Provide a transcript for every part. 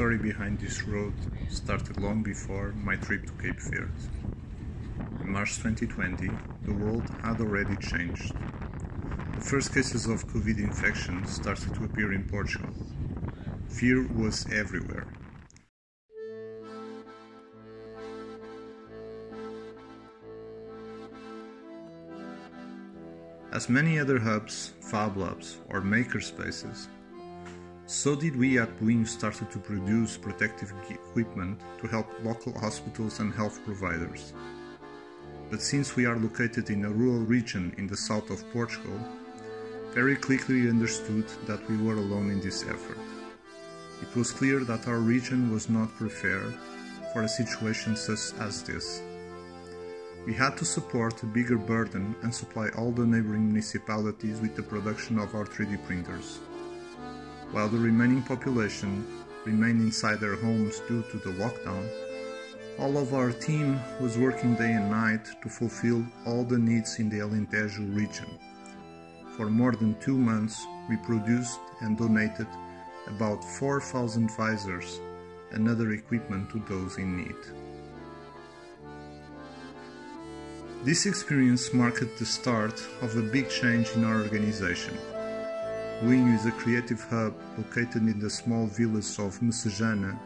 story behind this road started long before my trip to Cape Verde. In March 2020, the world had already changed. The first cases of COVID infection started to appear in Portugal. Fear was everywhere. As many other hubs, Fab Labs, or makerspaces, so did we at Buinho started to produce protective equipment to help local hospitals and health providers. But since we are located in a rural region in the south of Portugal, very quickly we understood that we were alone in this effort. It was clear that our region was not prepared for a situation such as this. We had to support a bigger burden and supply all the neighboring municipalities with the production of our 3D printers. While the remaining population remained inside their homes due to the lockdown, all of our team was working day and night to fulfill all the needs in the Alentejo region. For more than two months, we produced and donated about 4,000 visors and other equipment to those in need. This experience marked the start of a big change in our organization. Buinho is a creative hub located in the small village of Messejana,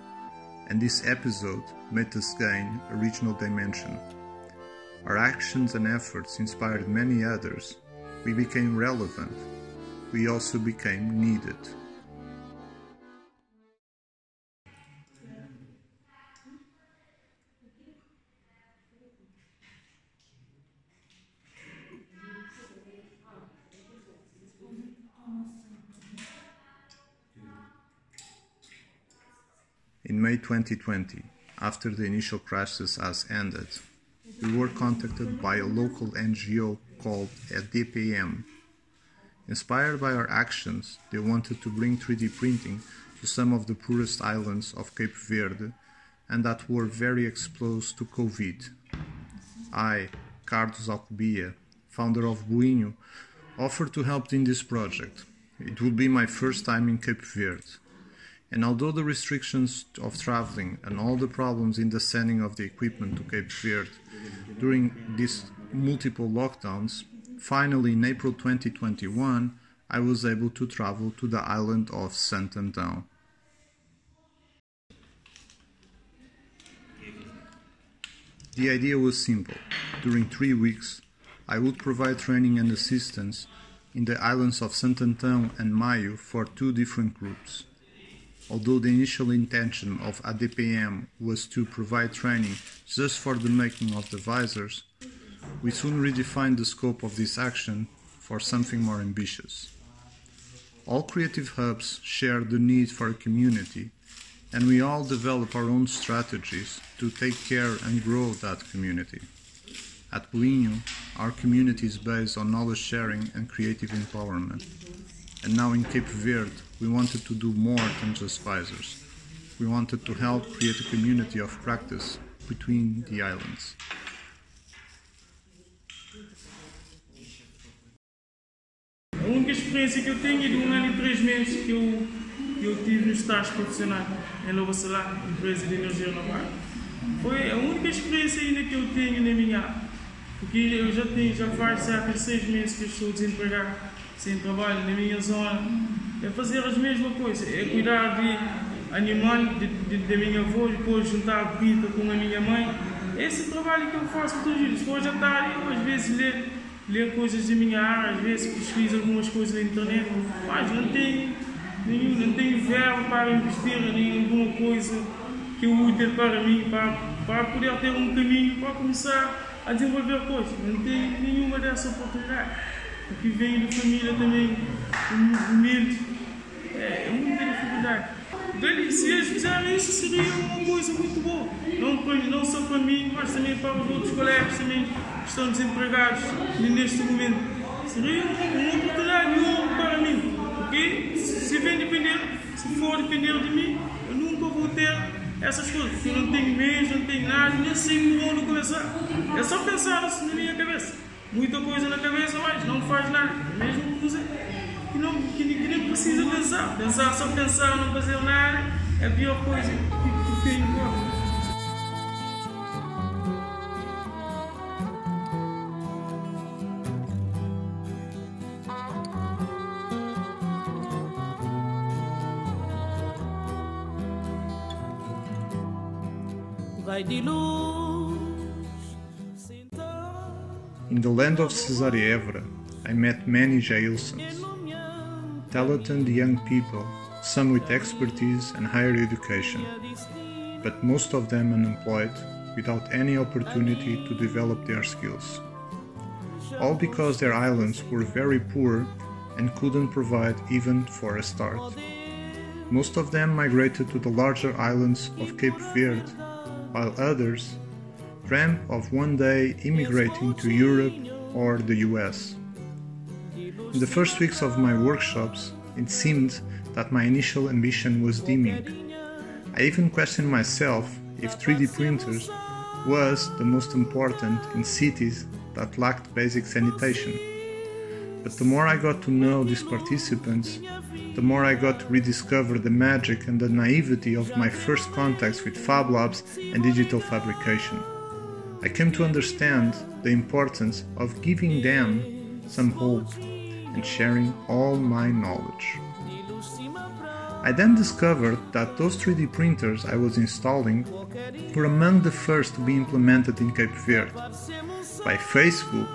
and this episode made us gain a regional dimension. Our actions and efforts inspired many others. We became relevant. We also became needed. In May 2020, after the initial crisis has ended, we were contacted by a local NGO called DPM. Inspired by our actions, they wanted to bring 3D printing to some of the poorest islands of Cape Verde and that were very exposed to COVID. I, Carlos Alcobia, founder of Buinho, offered to help in this project. It would be my first time in Cape Verde and although the restrictions of traveling and all the problems in the sending of the equipment to Cape Verde during these multiple lockdowns, finally in April 2021 I was able to travel to the island of Santo Antão. The idea was simple. During three weeks, I would provide training and assistance in the islands of Santo Antão and Maio for two different groups. Although the initial intention of ADPM was to provide training just for the making of the visors, we soon redefined the scope of this action for something more ambitious. All creative hubs share the need for a community, and we all develop our own strategies to take care and grow that community. At Buinho, our community is based on knowledge sharing and creative empowerment. And now in Cape Verde, we wanted to do more than just visors. We wanted to help create a community of practice between the islands. A única experiência que eu tenho é de um ano e três meses que eu, que eu tive no estágio profissional em Nova Salá, empresa de energia renovável. Foi a única experiência ainda que eu tenho na minha área. Porque eu já tenho, já faz cerca de seis meses que estou desempregado, sem trabalho na minha zona. É fazer as mesmas coisas, é cuidar de de, da minha avó, depois juntar a comida com a minha mãe. Esse trabalho que eu faço todos os dias. Depois à tarde, eu às vezes ler, ler coisas da minha área, às vezes pesquiso algumas coisas na internet, mas não tenho, nenhum, não tenho verbo para investir em alguma coisa que é útil para mim, para, para poder ter um caminho para começar a desenvolver coisas. Não tenho nenhuma dessa oportunidade. Porque venho de família também humilde, é, é muita dificuldade. Então, se eles fizerem isso, seria uma coisa muito boa. Não, não só para mim, mas também para os outros colegas também que estão desempregados neste momento. Seria uma, oportunidade de para mim. Porque se vem depender, se for depender de mim, eu nunca vou ter essas coisas. Porque eu não tenho meios, não tenho nada, nem sei por onde começar. É só pensar assim na minha cabeça. Muita coisa na cabeça, mas não faz nada. Mesmo coisa que, não, que, que nem precisa pensar. Pensar, só pensar, não fazer nada, a pior coisa que, que tem agora. In the land of Cesária Évora, I met many Jailsons, talented young people, some with expertise and higher education, but most of them unemployed without any opportunity to develop their skills. All because their islands were very poor and couldn't provide even for a start. Most of them migrated to the larger islands of Cape Verde while others dreamt of one day immigrating to Europe or the US. In the first weeks of my workshops, it seemed that my initial ambition was dimming. I even questioned myself if 3D printers was the most important in cities that lacked basic sanitation. But the more I got to know these participants, the more I got to rediscover the magic and the naivety of my first contacts with Fab Labs and digital fabrication. I came to understand the importance of giving them some hope and sharing all my knowledge. I then discovered that those 3D printers I was installing were among the first to be implemented in Cape Verde. By Facebook,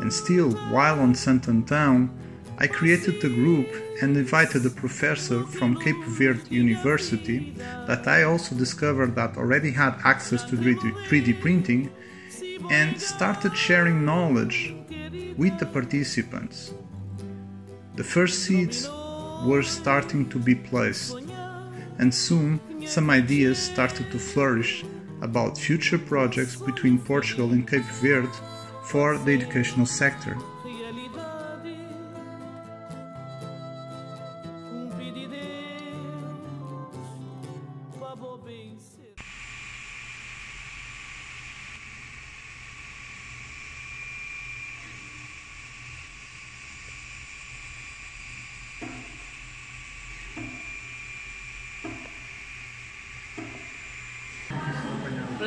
and still while on Santo Antão, I created a group and invited a professor from Cape Verde University that I also discovered that already had access to 3D printing and started sharing knowledge with the participants. The first seeds were starting to be placed, and soon some ideas started to flourish about future projects between Portugal and Cape Verde for the educational sector.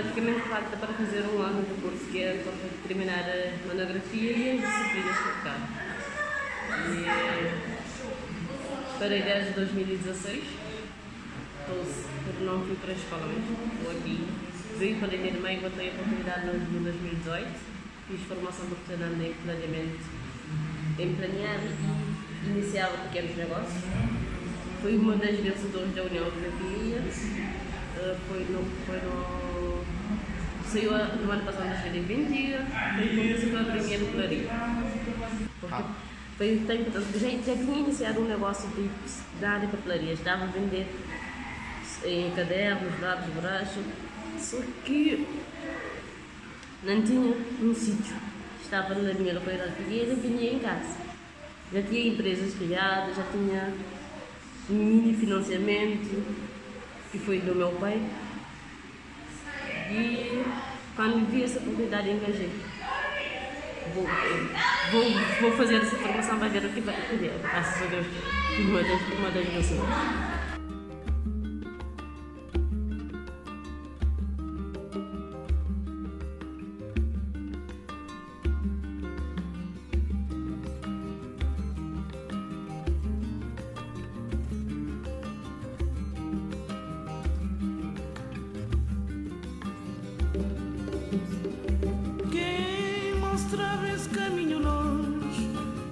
Praticamente falta para fazer um ano de curso que é para terminar a monografia e as disciplinas que ficar. E parei desde 2016, porque não fui para a escola mesmo, estou aqui. Vim para a meio, voltei a oportunidade no 2018, fiz formação profissional em planeamento, em planear e iniciar pequenos negócios. Fui uma das vencedoras da União Europeia, uh, foi no, foi no saiu no ano passado, 2020, foi começou a primeira pelaria. Porque foi, tem, já, já tinha iniciado um negócio de, da área de papelaria, estava a vender em cadernos, lápis, borracha, só que não tinha um sítio. Estava na minha localidade e não tinha em casa. Já tinha empresas criadas, já tinha mini financiamento, que foi do meu pai. E quando vi essa oportunidade, engajei. Vou, vou, vou fazer essa formação para ver o que vai acontecer. Graças a Deus, uma das, das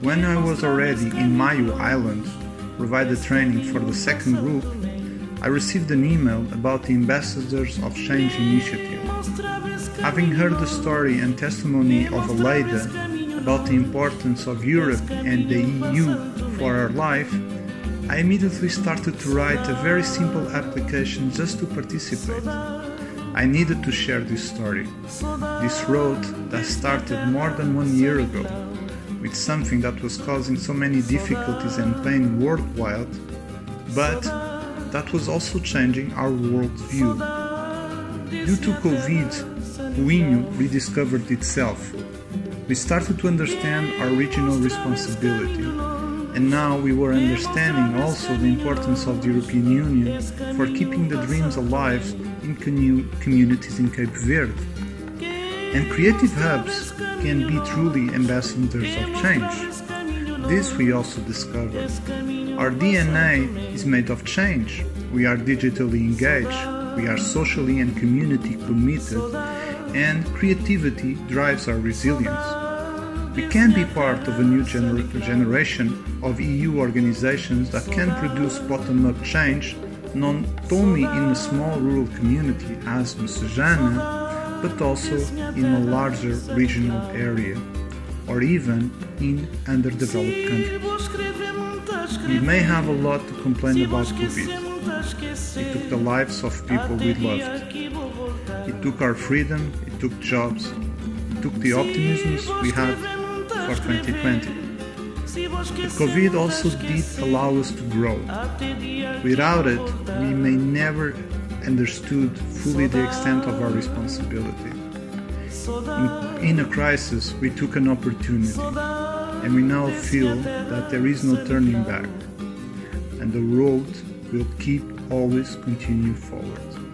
When I was already in Maio Island, provided training for the second group, I received an email about the Ambassadors of Change initiative. Having heard the story and testimony of Aleida about the importance of Europe and the EU for our life, I immediately started to write a very simple application just to participate. I needed to share this story, this road that started more than one year ago with something that was causing so many difficulties and pain worldwide, but that was also changing our worldview. Due to COVID, Buinho rediscovered itself. We started to understand our regional responsibility. And now we were understanding also the importance of the European Union for keeping the dreams alive communities in Cape Verde. And creative hubs can be truly ambassadors of change. This we also discovered. Our DNA is made of change. We are digitally engaged. We are socially and community committed. And creativity drives our resilience. We can be part of a new gener generation of EU organizations that can produce bottom up change not only in a small rural community as Messejana, but also in a larger regional area or even in underdeveloped countries. We may have a lot to complain about COVID. It took the lives of people we loved. It took our freedom, it took jobs, it took the optimisms we had for 2020. COVID also did allow us to grow. Without it, we may never understood fully the extent of our responsibility. In, in a crisis, we took an opportunity, and we now feel that there is no turning back, and the road will keep always continue forward.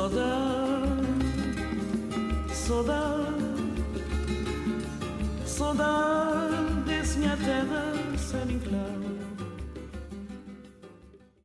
Saudade, saudade, saudade desse minha terra sem enclave.